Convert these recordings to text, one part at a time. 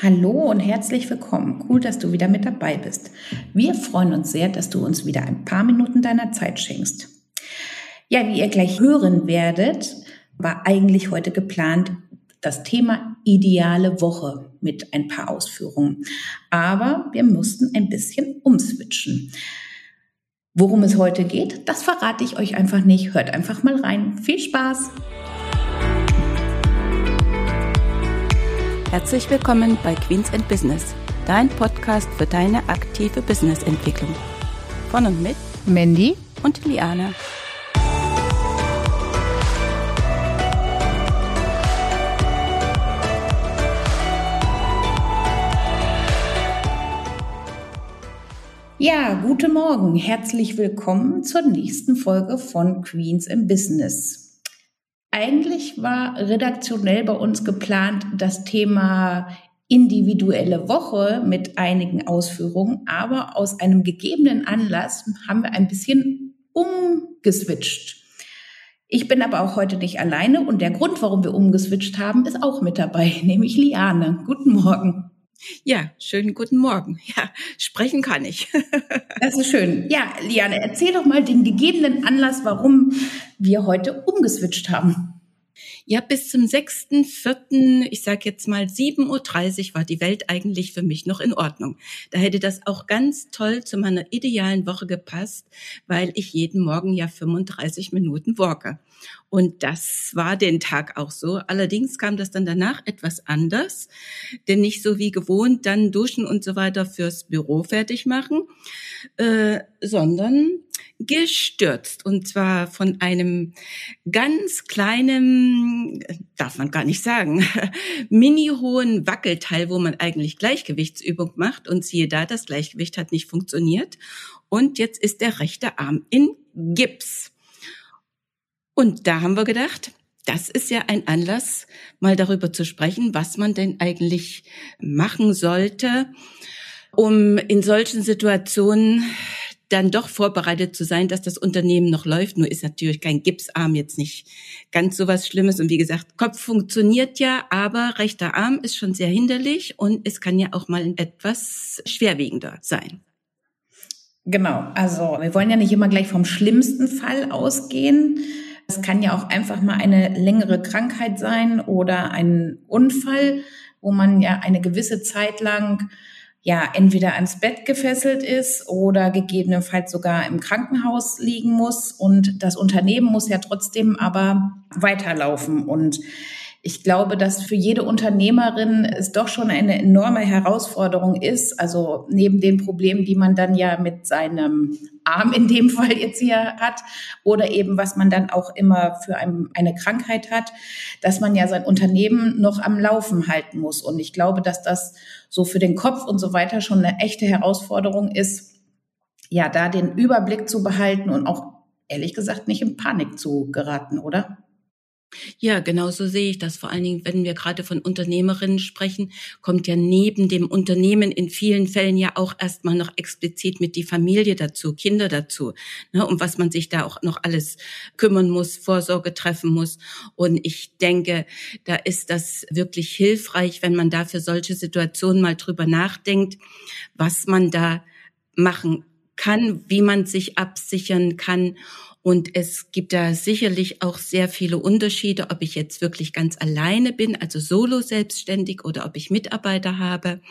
Hallo und herzlich willkommen. Cool, dass du wieder mit dabei bist. Wir freuen uns sehr, dass du uns wieder ein paar Minuten deiner Zeit schenkst. Ja, wie ihr gleich hören werdet, war eigentlich heute geplant das Thema ideale Woche mit ein paar Ausführungen. Aber wir mussten ein bisschen umswitchen. Worum es heute geht, das verrate ich euch einfach nicht. Hört einfach mal rein. Viel Spaß! Herzlich willkommen bei Queens and Business, dein Podcast für deine aktive Businessentwicklung. Von und mit Mandy und Liana. Ja, guten Morgen. Herzlich willkommen zur nächsten Folge von Queens in Business. Eigentlich war redaktionell bei uns geplant das Thema individuelle Woche mit einigen Ausführungen, aber aus einem gegebenen Anlass haben wir ein bisschen umgeswitcht. Ich bin aber auch heute nicht alleine und der Grund, warum wir umgeswitcht haben, ist auch mit dabei, nämlich Liane. Guten Morgen. Ja, schönen guten Morgen. Ja, sprechen kann ich. das ist schön. Ja, Liane, erzähl doch mal den gegebenen Anlass, warum wir heute umgeswitcht haben. Ja, bis zum 6.4., ich sage jetzt mal 7.30 Uhr, war die Welt eigentlich für mich noch in Ordnung. Da hätte das auch ganz toll zu meiner idealen Woche gepasst, weil ich jeden Morgen ja 35 Minuten walke. Und das war den Tag auch so. Allerdings kam das dann danach etwas anders, denn nicht so wie gewohnt dann duschen und so weiter fürs Büro fertig machen, äh, sondern gestürzt. Und zwar von einem ganz kleinen, darf man gar nicht sagen, mini hohen Wackelteil, wo man eigentlich Gleichgewichtsübung macht. Und siehe da, das Gleichgewicht hat nicht funktioniert. Und jetzt ist der rechte Arm in Gips. Und da haben wir gedacht, das ist ja ein Anlass, mal darüber zu sprechen, was man denn eigentlich machen sollte, um in solchen Situationen dann doch vorbereitet zu sein, dass das Unternehmen noch läuft. Nur ist natürlich kein Gipsarm jetzt nicht ganz so was Schlimmes. Und wie gesagt, Kopf funktioniert ja, aber rechter Arm ist schon sehr hinderlich und es kann ja auch mal etwas schwerwiegender sein. Genau, also wir wollen ja nicht immer gleich vom schlimmsten Fall ausgehen. Es kann ja auch einfach mal eine längere Krankheit sein oder ein Unfall, wo man ja eine gewisse Zeit lang ja entweder ans Bett gefesselt ist oder gegebenenfalls sogar im Krankenhaus liegen muss. Und das Unternehmen muss ja trotzdem aber weiterlaufen. Und ich glaube, dass für jede Unternehmerin es doch schon eine enorme Herausforderung ist. Also neben den Problemen, die man dann ja mit seinem Arm in dem Fall jetzt hier hat oder eben was man dann auch immer für ein, eine Krankheit hat, dass man ja sein Unternehmen noch am Laufen halten muss. Und ich glaube, dass das so für den Kopf und so weiter schon eine echte Herausforderung ist, ja, da den Überblick zu behalten und auch ehrlich gesagt nicht in Panik zu geraten, oder? Ja, genau so sehe ich das. Vor allen Dingen, wenn wir gerade von Unternehmerinnen sprechen, kommt ja neben dem Unternehmen in vielen Fällen ja auch erstmal noch explizit mit die Familie dazu, Kinder dazu, ne, um was man sich da auch noch alles kümmern muss, Vorsorge treffen muss. Und ich denke, da ist das wirklich hilfreich, wenn man da für solche Situationen mal drüber nachdenkt, was man da machen kann, wie man sich absichern kann und es gibt da sicherlich auch sehr viele Unterschiede, ob ich jetzt wirklich ganz alleine bin, also solo selbstständig oder ob ich Mitarbeiter habe.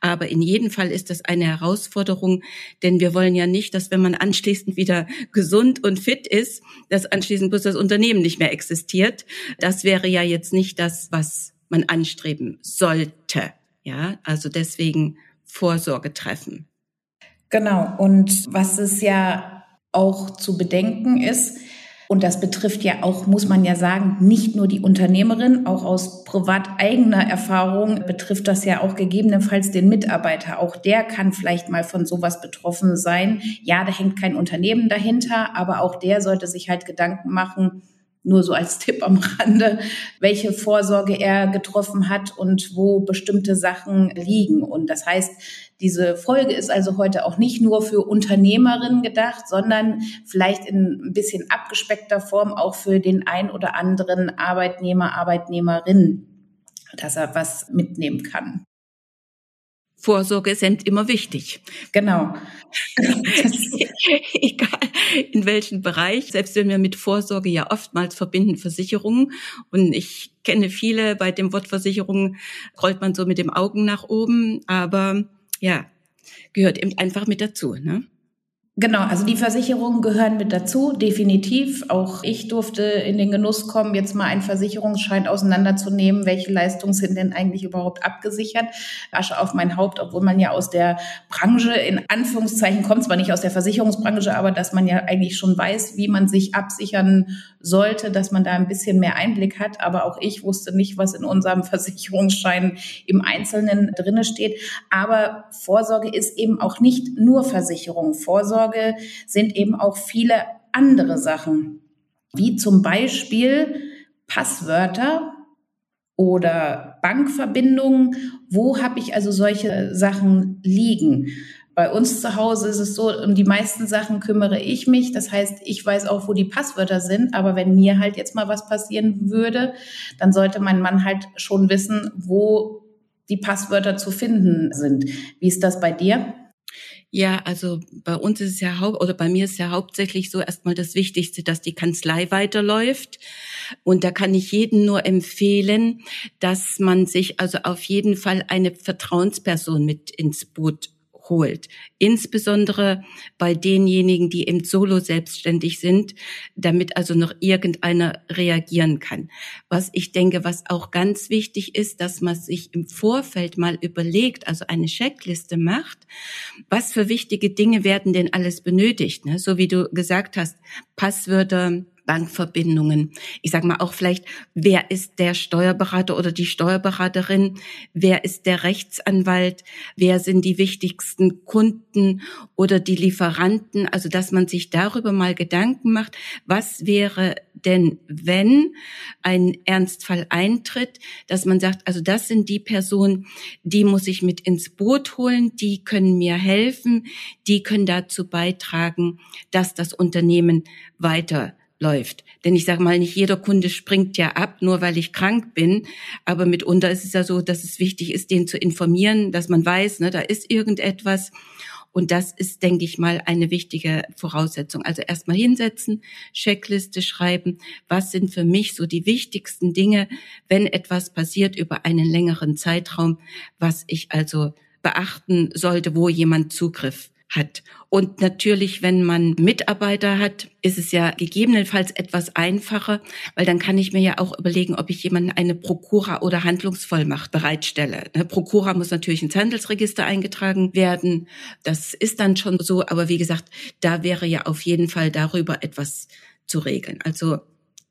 Aber in jedem Fall ist das eine Herausforderung, denn wir wollen ja nicht, dass wenn man anschließend wieder gesund und fit ist, dass anschließend bloß das Unternehmen nicht mehr existiert. Das wäre ja jetzt nicht das, was man anstreben sollte. Ja, also deswegen Vorsorge treffen. Genau. Und was es ja auch zu bedenken ist. Und das betrifft ja auch, muss man ja sagen, nicht nur die Unternehmerin, auch aus privat eigener Erfahrung betrifft das ja auch gegebenenfalls den Mitarbeiter. Auch der kann vielleicht mal von sowas betroffen sein. Ja, da hängt kein Unternehmen dahinter, aber auch der sollte sich halt Gedanken machen, nur so als Tipp am Rande, welche Vorsorge er getroffen hat und wo bestimmte Sachen liegen. Und das heißt, diese Folge ist also heute auch nicht nur für Unternehmerinnen gedacht, sondern vielleicht in ein bisschen abgespeckter Form auch für den ein oder anderen Arbeitnehmer, Arbeitnehmerin, dass er was mitnehmen kann. Vorsorge sind immer wichtig. Genau. Egal in welchem Bereich, selbst wenn wir mit Vorsorge ja oftmals verbinden Versicherungen. Und ich kenne viele, bei dem Wort Versicherung rollt man so mit dem Augen nach oben. Aber ja, gehört eben einfach mit dazu. Ne? Genau, also die Versicherungen gehören mit dazu, definitiv. Auch ich durfte in den Genuss kommen, jetzt mal einen Versicherungsschein auseinanderzunehmen. Welche Leistungen sind denn eigentlich überhaupt abgesichert? Asche auf mein Haupt, obwohl man ja aus der Branche in Anführungszeichen kommt, zwar nicht aus der Versicherungsbranche, aber dass man ja eigentlich schon weiß, wie man sich absichern sollte, dass man da ein bisschen mehr Einblick hat. Aber auch ich wusste nicht, was in unserem Versicherungsschein im Einzelnen drinne steht. Aber Vorsorge ist eben auch nicht nur Versicherung. Vorsorge Vorsorge sind eben auch viele andere Sachen, wie zum Beispiel Passwörter oder Bankverbindungen. Wo habe ich also solche Sachen liegen? Bei uns zu Hause ist es so, um die meisten Sachen kümmere ich mich. Das heißt, ich weiß auch, wo die Passwörter sind. Aber wenn mir halt jetzt mal was passieren würde, dann sollte mein Mann halt schon wissen, wo die Passwörter zu finden sind. Wie ist das bei dir? Ja, also bei uns ist es ja haupt oder bei mir ist ja hauptsächlich so erstmal das Wichtigste, dass die Kanzlei weiterläuft. Und da kann ich jedem nur empfehlen, dass man sich also auf jeden Fall eine Vertrauensperson mit ins Boot holt. Insbesondere bei denjenigen, die im Solo selbstständig sind, damit also noch irgendeiner reagieren kann. Was ich denke, was auch ganz wichtig ist, dass man sich im Vorfeld mal überlegt, also eine Checkliste macht, was für wichtige Dinge werden denn alles benötigt. Ne? So wie du gesagt hast, Passwörter, Bankverbindungen. Ich sage mal auch vielleicht, wer ist der Steuerberater oder die Steuerberaterin? Wer ist der Rechtsanwalt? Wer sind die wichtigsten Kunden oder die Lieferanten? Also, dass man sich darüber mal Gedanken macht, was wäre denn, wenn ein Ernstfall eintritt, dass man sagt, also das sind die Personen, die muss ich mit ins Boot holen, die können mir helfen, die können dazu beitragen, dass das Unternehmen weiter läuft. Denn ich sage mal, nicht jeder Kunde springt ja ab, nur weil ich krank bin. Aber mitunter ist es ja so, dass es wichtig ist, den zu informieren, dass man weiß, ne, da ist irgendetwas. Und das ist, denke ich mal, eine wichtige Voraussetzung. Also erstmal hinsetzen, Checkliste schreiben. Was sind für mich so die wichtigsten Dinge, wenn etwas passiert über einen längeren Zeitraum, was ich also beachten sollte, wo jemand Zugriff hat. Und natürlich, wenn man Mitarbeiter hat, ist es ja gegebenenfalls etwas einfacher, weil dann kann ich mir ja auch überlegen, ob ich jemanden eine Prokura oder Handlungsvollmacht bereitstelle. Ne, Prokura muss natürlich ins Handelsregister eingetragen werden. Das ist dann schon so. Aber wie gesagt, da wäre ja auf jeden Fall darüber etwas zu regeln. Also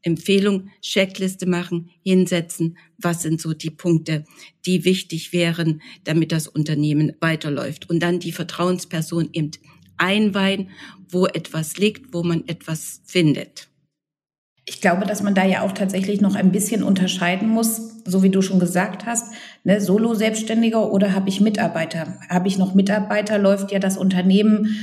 Empfehlung, Checkliste machen, hinsetzen, was sind so die Punkte, die wichtig wären, damit das Unternehmen weiterläuft. Und dann die Vertrauensperson eben einweihen, wo etwas liegt, wo man etwas findet. Ich glaube, dass man da ja auch tatsächlich noch ein bisschen unterscheiden muss, so wie du schon gesagt hast, ne, Solo-Selbstständiger oder habe ich Mitarbeiter? Habe ich noch Mitarbeiter, läuft ja das Unternehmen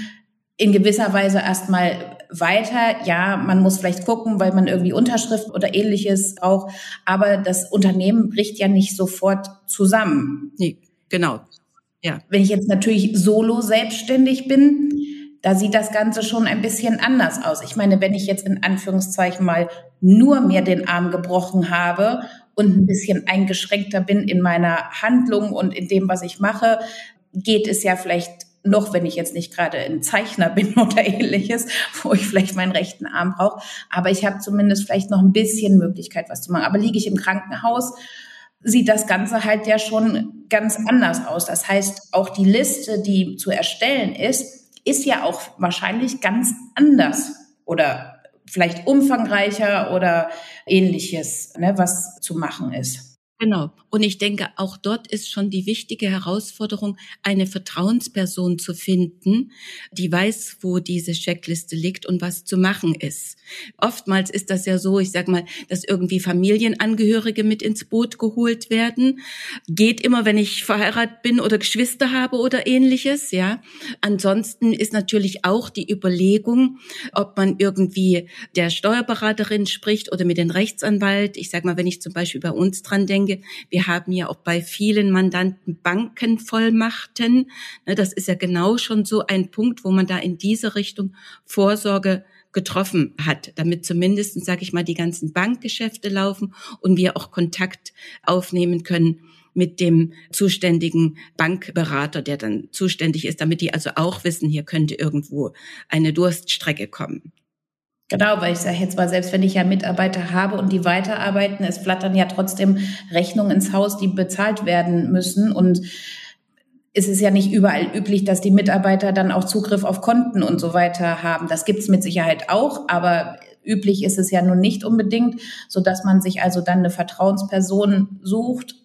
in gewisser Weise erstmal weiter. Ja, man muss vielleicht gucken, weil man irgendwie Unterschrift oder ähnliches braucht. Aber das Unternehmen bricht ja nicht sofort zusammen. Nee, genau. Ja. Wenn ich jetzt natürlich solo selbstständig bin, da sieht das Ganze schon ein bisschen anders aus. Ich meine, wenn ich jetzt in Anführungszeichen mal nur mir den Arm gebrochen habe und ein bisschen eingeschränkter bin in meiner Handlung und in dem, was ich mache, geht es ja vielleicht noch wenn ich jetzt nicht gerade ein Zeichner bin oder ähnliches, wo ich vielleicht meinen rechten Arm brauche. Aber ich habe zumindest vielleicht noch ein bisschen Möglichkeit, was zu machen. Aber liege ich im Krankenhaus, sieht das Ganze halt ja schon ganz anders aus. Das heißt, auch die Liste, die zu erstellen ist, ist ja auch wahrscheinlich ganz anders oder vielleicht umfangreicher oder ähnliches, ne, was zu machen ist. Genau. Und ich denke, auch dort ist schon die wichtige Herausforderung, eine Vertrauensperson zu finden, die weiß, wo diese Checkliste liegt und was zu machen ist. Oftmals ist das ja so, ich sag mal, dass irgendwie Familienangehörige mit ins Boot geholt werden. Geht immer, wenn ich verheiratet bin oder Geschwister habe oder ähnliches, ja. Ansonsten ist natürlich auch die Überlegung, ob man irgendwie der Steuerberaterin spricht oder mit dem Rechtsanwalt. Ich sag mal, wenn ich zum Beispiel bei uns dran denke, denke, wir haben ja auch bei vielen Mandanten Bankenvollmachten. Ne, das ist ja genau schon so ein Punkt, wo man da in diese Richtung Vorsorge getroffen hat, damit zumindest, sage ich mal, die ganzen Bankgeschäfte laufen und wir auch Kontakt aufnehmen können mit dem zuständigen Bankberater, der dann zuständig ist, damit die also auch wissen, hier könnte irgendwo eine Durststrecke kommen. Genau, weil ich sage jetzt mal, selbst wenn ich ja Mitarbeiter habe und die weiterarbeiten, es flattern ja trotzdem Rechnungen ins Haus, die bezahlt werden müssen. Und es ist ja nicht überall üblich, dass die Mitarbeiter dann auch Zugriff auf Konten und so weiter haben. Das gibt's mit Sicherheit auch, aber üblich ist es ja nun nicht unbedingt, so dass man sich also dann eine Vertrauensperson sucht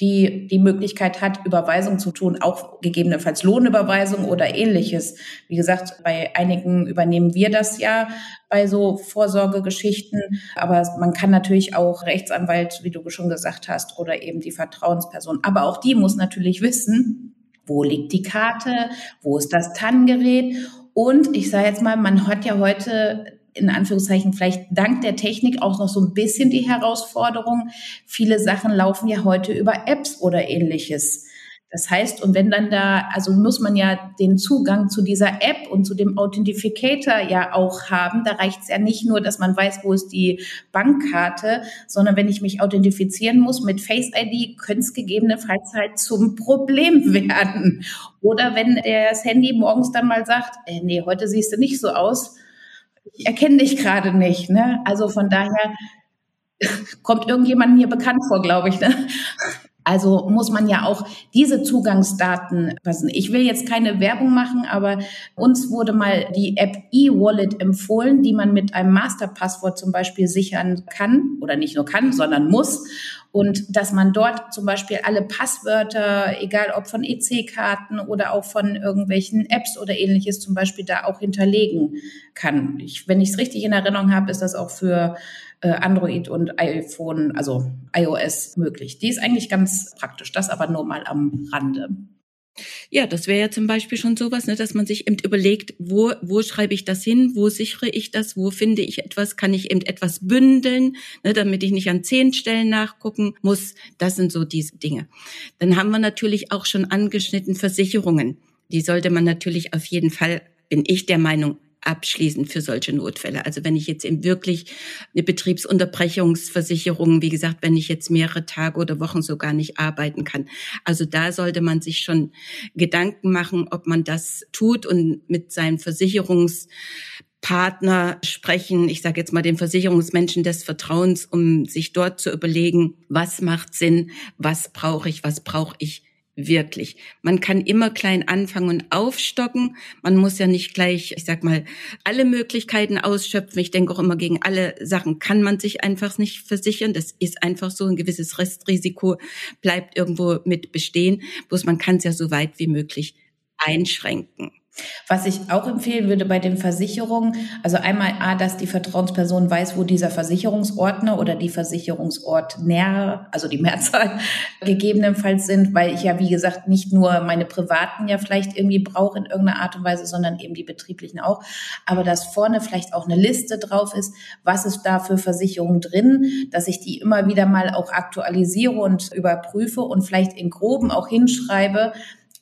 die die Möglichkeit hat, Überweisung zu tun, auch gegebenenfalls Lohnüberweisung oder ähnliches. Wie gesagt, bei einigen übernehmen wir das ja bei so Vorsorgegeschichten, aber man kann natürlich auch Rechtsanwalt, wie du schon gesagt hast, oder eben die Vertrauensperson. Aber auch die muss natürlich wissen, wo liegt die Karte, wo ist das TAN-Gerät und ich sage jetzt mal, man hat ja heute in Anführungszeichen vielleicht dank der Technik auch noch so ein bisschen die Herausforderung. Viele Sachen laufen ja heute über Apps oder ähnliches. Das heißt, und wenn dann da, also muss man ja den Zugang zu dieser App und zu dem Authentificator ja auch haben. Da reicht es ja nicht nur, dass man weiß, wo ist die Bankkarte, sondern wenn ich mich authentifizieren muss mit Face ID, könnte es gegebenenfalls halt zum Problem werden. Oder wenn das Handy morgens dann mal sagt, äh, nee, heute siehst du nicht so aus, ich erkenne dich gerade nicht. Ne? Also von daher kommt irgendjemand mir bekannt vor, glaube ich. Ne? Also muss man ja auch diese Zugangsdaten passen. Ich will jetzt keine Werbung machen, aber uns wurde mal die App eWallet empfohlen, die man mit einem Masterpasswort zum Beispiel sichern kann oder nicht nur kann, sondern muss. Und dass man dort zum Beispiel alle Passwörter, egal ob von EC-Karten oder auch von irgendwelchen Apps oder ähnliches zum Beispiel da auch hinterlegen kann. Ich, wenn ich es richtig in Erinnerung habe, ist das auch für äh, Android und iPhone, also iOS möglich. Die ist eigentlich ganz praktisch, das aber nur mal am Rande. Ja, das wäre ja zum Beispiel schon sowas, ne, dass man sich eben überlegt, wo, wo schreibe ich das hin, wo sichere ich das, wo finde ich etwas, kann ich eben etwas bündeln, ne, damit ich nicht an zehn Stellen nachgucken muss. Das sind so diese Dinge. Dann haben wir natürlich auch schon angeschnitten Versicherungen. Die sollte man natürlich auf jeden Fall, bin ich der Meinung, abschließen für solche Notfälle. Also wenn ich jetzt eben wirklich eine Betriebsunterbrechungsversicherung, wie gesagt, wenn ich jetzt mehrere Tage oder Wochen sogar nicht arbeiten kann. Also da sollte man sich schon Gedanken machen, ob man das tut und mit seinen Versicherungspartner sprechen, ich sage jetzt mal den Versicherungsmenschen des Vertrauens, um sich dort zu überlegen, was macht Sinn, was brauche ich, was brauche ich wirklich. Man kann immer klein anfangen und aufstocken. Man muss ja nicht gleich, ich sag mal, alle Möglichkeiten ausschöpfen. Ich denke auch immer, gegen alle Sachen kann man sich einfach nicht versichern. Das ist einfach so. Ein gewisses Restrisiko bleibt irgendwo mit bestehen. Bloß man kann es ja so weit wie möglich einschränken. Was ich auch empfehlen würde bei den Versicherungen, also einmal A, dass die Vertrauensperson weiß, wo dieser Versicherungsordner oder die Versicherungsort näher, also die Mehrzahl gegebenenfalls sind, weil ich ja, wie gesagt, nicht nur meine privaten ja vielleicht irgendwie brauche in irgendeiner Art und Weise, sondern eben die betrieblichen auch. Aber dass vorne vielleicht auch eine Liste drauf ist, was ist da für Versicherungen drin, dass ich die immer wieder mal auch aktualisiere und überprüfe und vielleicht in groben auch hinschreibe,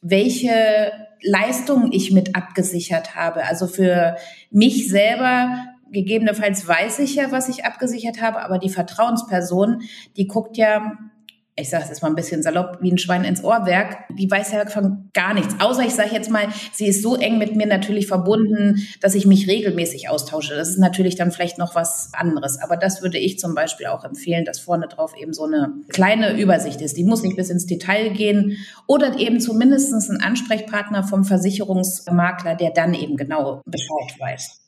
welche Leistungen ich mit abgesichert habe. Also für mich selber gegebenenfalls weiß ich ja, was ich abgesichert habe, aber die Vertrauensperson, die guckt ja ich sage es jetzt mal ein bisschen salopp, wie ein Schwein ins Ohrwerk, die weiß ja von gar nichts. Außer ich sage jetzt mal, sie ist so eng mit mir natürlich verbunden, dass ich mich regelmäßig austausche. Das ist natürlich dann vielleicht noch was anderes. Aber das würde ich zum Beispiel auch empfehlen, dass vorne drauf eben so eine kleine Übersicht ist. Die muss nicht bis ins Detail gehen oder eben zumindest ein Ansprechpartner vom Versicherungsmakler, der dann eben genau Bescheid weiß.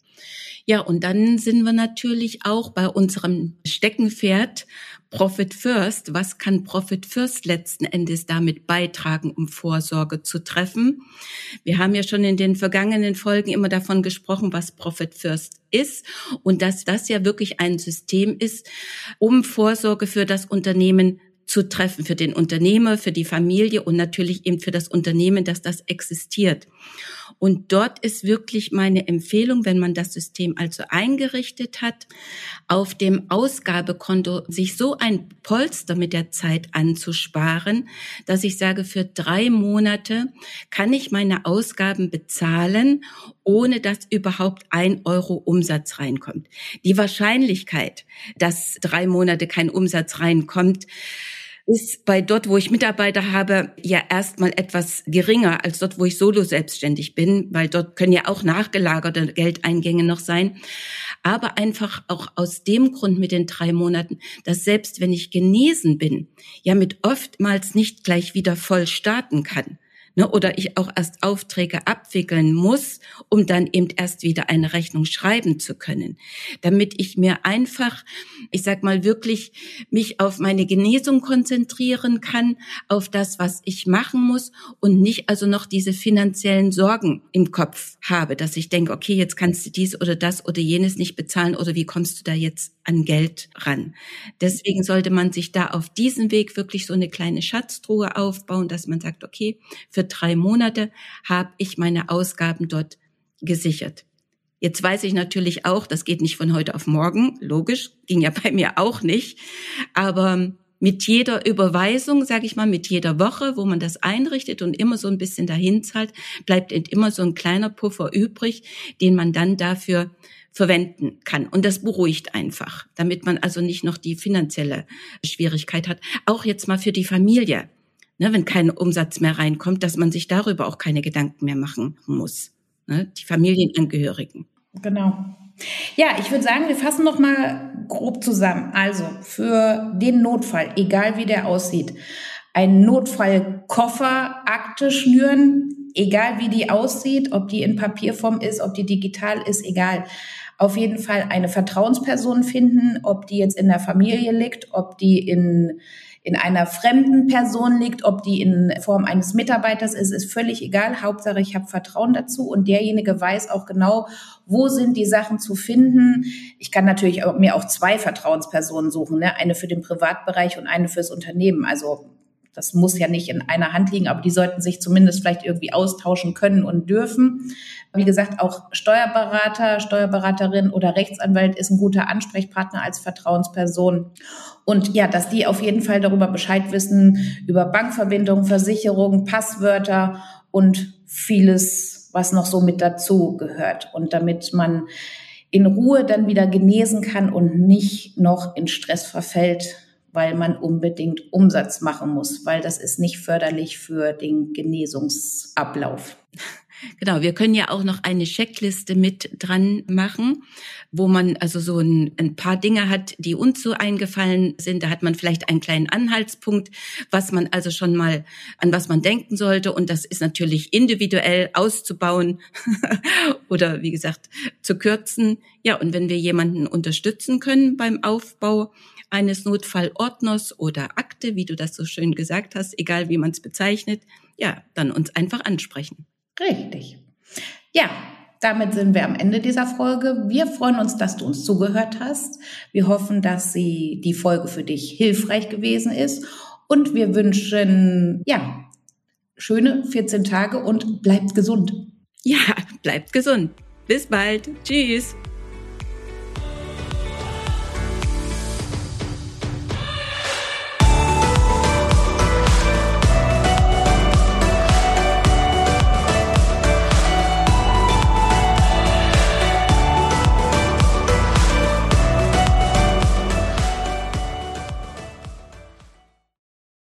Ja, und dann sind wir natürlich auch bei unserem Steckenpferd Profit First. Was kann Profit First letzten Endes damit beitragen, um Vorsorge zu treffen? Wir haben ja schon in den vergangenen Folgen immer davon gesprochen, was Profit First ist und dass das ja wirklich ein System ist, um Vorsorge für das Unternehmen zu treffen für den Unternehmer, für die Familie und natürlich eben für das Unternehmen, dass das existiert. Und dort ist wirklich meine Empfehlung, wenn man das System also eingerichtet hat, auf dem Ausgabekonto sich so ein Polster mit der Zeit anzusparen, dass ich sage, für drei Monate kann ich meine Ausgaben bezahlen, ohne dass überhaupt ein Euro Umsatz reinkommt. Die Wahrscheinlichkeit, dass drei Monate kein Umsatz reinkommt, ist bei dort, wo ich Mitarbeiter habe, ja erstmal etwas geringer als dort, wo ich solo selbstständig bin, weil dort können ja auch nachgelagerte Geldeingänge noch sein. Aber einfach auch aus dem Grund mit den drei Monaten, dass selbst wenn ich genesen bin, ja mit oftmals nicht gleich wieder voll starten kann ne, oder ich auch erst Aufträge abwickeln muss, um dann eben erst wieder eine Rechnung schreiben zu können, damit ich mir einfach, ich sag mal wirklich mich auf meine Genesung konzentrieren kann, auf das, was ich machen muss und nicht also noch diese finanziellen Sorgen im Kopf habe, dass ich denke, okay, jetzt kannst du dies oder das oder jenes nicht bezahlen oder wie kommst du da jetzt an Geld ran. Deswegen sollte man sich da auf diesem Weg wirklich so eine kleine Schatztruhe aufbauen, dass man sagt, okay, für drei Monate habe ich meine Ausgaben dort gesichert. Jetzt weiß ich natürlich auch, das geht nicht von heute auf morgen, logisch, ging ja bei mir auch nicht, aber mit jeder Überweisung, sage ich mal, mit jeder Woche, wo man das einrichtet und immer so ein bisschen dahin zahlt, bleibt immer so ein kleiner Puffer übrig, den man dann dafür verwenden kann. Und das beruhigt einfach, damit man also nicht noch die finanzielle Schwierigkeit hat. Auch jetzt mal für die Familie, ne, wenn kein Umsatz mehr reinkommt, dass man sich darüber auch keine Gedanken mehr machen muss. Ne, die Familienangehörigen. Genau. Ja, ich würde sagen, wir fassen noch mal grob zusammen. Also für den Notfall, egal wie der aussieht, ein Notfallkoffer, Akte schnüren, egal wie die aussieht, ob die in Papierform ist, ob die digital ist, egal auf jeden Fall eine Vertrauensperson finden, ob die jetzt in der Familie liegt, ob die in in einer fremden Person liegt, ob die in Form eines Mitarbeiters ist, ist völlig egal. Hauptsache, ich habe Vertrauen dazu und derjenige weiß auch genau, wo sind die Sachen zu finden. Ich kann natürlich mir auch zwei Vertrauenspersonen suchen, ne? eine für den Privatbereich und eine fürs Unternehmen. Also das muss ja nicht in einer Hand liegen, aber die sollten sich zumindest vielleicht irgendwie austauschen können und dürfen. Wie gesagt, auch Steuerberater, Steuerberaterin oder Rechtsanwalt ist ein guter Ansprechpartner als Vertrauensperson. Und ja, dass die auf jeden Fall darüber Bescheid wissen, über Bankverbindungen, Versicherungen, Passwörter und vieles, was noch so mit dazu gehört. Und damit man in Ruhe dann wieder genesen kann und nicht noch in Stress verfällt, weil man unbedingt Umsatz machen muss, weil das ist nicht förderlich für den Genesungsablauf. Genau, wir können ja auch noch eine Checkliste mit dran machen, wo man also so ein, ein, paar Dinge hat, die uns so eingefallen sind. Da hat man vielleicht einen kleinen Anhaltspunkt, was man also schon mal, an was man denken sollte. Und das ist natürlich individuell auszubauen oder wie gesagt zu kürzen. Ja, und wenn wir jemanden unterstützen können beim Aufbau, eines Notfallordners oder Akte, wie du das so schön gesagt hast, egal wie man es bezeichnet, ja, dann uns einfach ansprechen. Richtig. Ja, damit sind wir am Ende dieser Folge. Wir freuen uns, dass du uns zugehört hast. Wir hoffen, dass sie die Folge für dich hilfreich gewesen ist und wir wünschen, ja, schöne 14 Tage und bleibt gesund. Ja, bleibt gesund. Bis bald. Tschüss.